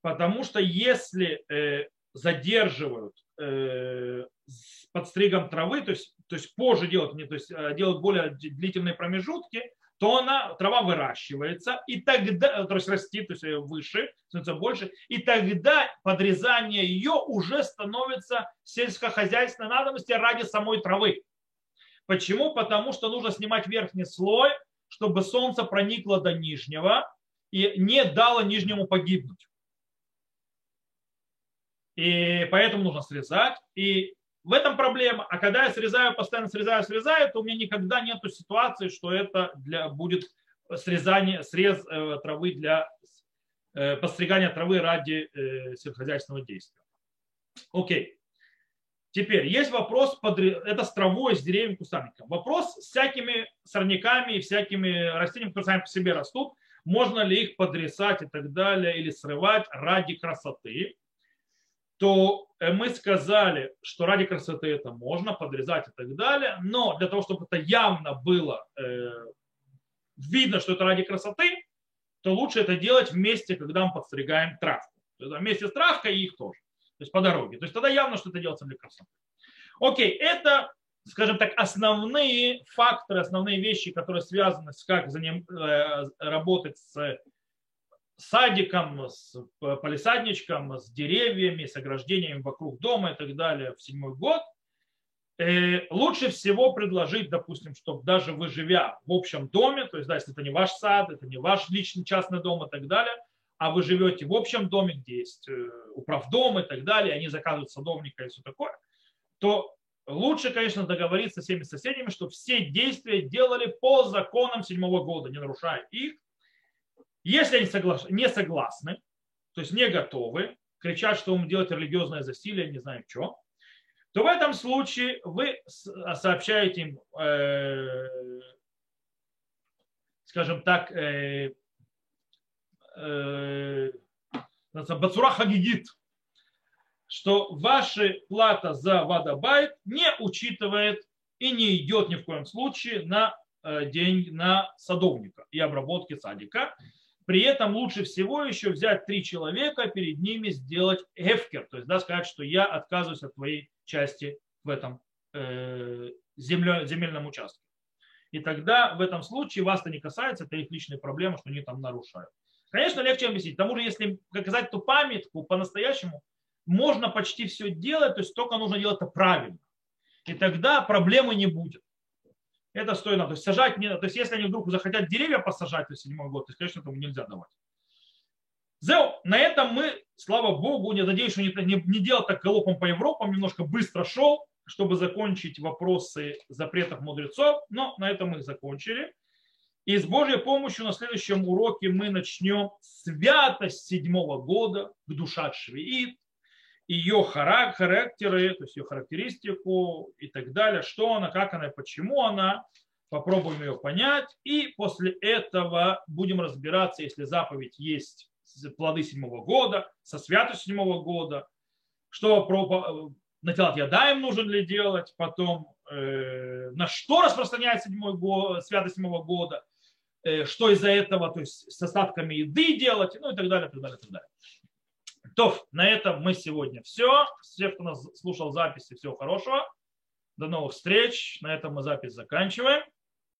Потому что если э, задерживают э, подстригом травы, то есть, то есть позже делают, то есть делают более длительные промежутки, то она, трава выращивается, и тогда, то есть растит, то есть выше, становится больше, и тогда подрезание ее уже становится сельскохозяйственной надобностью ради самой травы. Почему? Потому что нужно снимать верхний слой, чтобы солнце проникло до нижнего и не дало нижнему погибнуть. И поэтому нужно срезать. И в этом проблема. А когда я срезаю, постоянно срезаю, срезаю, то у меня никогда нет ситуации, что это для, будет срезание, срез э, травы для э, постригания травы ради э, сельскохозяйственного действия. Окей. Теперь есть вопрос, под, это с травой, с деревьями, кустарником. Вопрос с всякими сорняками и всякими растениями, которые сами по себе растут. Можно ли их подрезать и так далее, или срывать ради красоты. То э, мы сказали, что ради красоты это можно подрезать и так далее. Но для того, чтобы это явно было э, видно, что это ради красоты, то лучше это делать вместе, когда мы подстригаем травку. Вместе с травкой и их тоже то есть по дороге. То есть тогда явно, что это делается для красоты. Окей, это, скажем так, основные факторы, основные вещи, которые связаны с как за ним, э, работать с садиком, с полисадничком, с деревьями, с ограждениями вокруг дома и так далее в седьмой год. Э, лучше всего предложить, допустим, чтобы даже вы живя в общем доме, то есть, да, если это не ваш сад, это не ваш личный частный дом и так далее, а вы живете в общем доме, где есть э, управдом и так далее, они заказывают садовника и все такое, то лучше, конечно, договориться с всеми соседями, чтобы все действия делали по законам седьмого года, не нарушая их. Если они соглас... не согласны, то есть не готовы, кричат, что им делать религиозное засилие, не знаю что, то в этом случае вы сообщаете им, э, скажем так, э, Бацура Хагигит, что ваша плата за вадабайт не учитывает и не идет ни в коем случае на э, день на садовника и обработки садика. При этом лучше всего еще взять три человека, перед ними сделать эфкер, то есть да, сказать, что я отказываюсь от твоей части в этом э, земле, земельном участке. И тогда в этом случае вас это не касается, это их личные проблемы, что они там нарушают. Конечно, легче объяснить. К тому же, если показать ту памятку по-настоящему, можно почти все делать, то есть только нужно делать это правильно. И тогда проблемы не будет. Это стоит То есть сажать не То есть если они вдруг захотят деревья посажать на седьмой год, то, конечно, этому нельзя давать. Зел, на этом мы, слава богу, не надеюсь, что не, не, не делал так галопом по Европам, немножко быстро шел, чтобы закончить вопросы запретов мудрецов, но на этом мы закончили. И с Божьей помощью на следующем уроке мы начнем святость седьмого года к душа Швеит, ее характеры, то есть ее характеристику и так далее, что она, как она, почему она. Попробуем ее понять. И после этого будем разбираться, если заповедь есть плоды седьмого года, со святостью седьмого года, что про Натилат Ядаем нужен ли делать, потом э, на что распространяется седьмой год, святость седьмого года, э, что из-за этого, то есть с остатками еды делать, ну и так далее, так далее, так далее. То, на этом мы сегодня все. Все, кто нас слушал записи, всего хорошего. До новых встреч. На этом мы запись заканчиваем.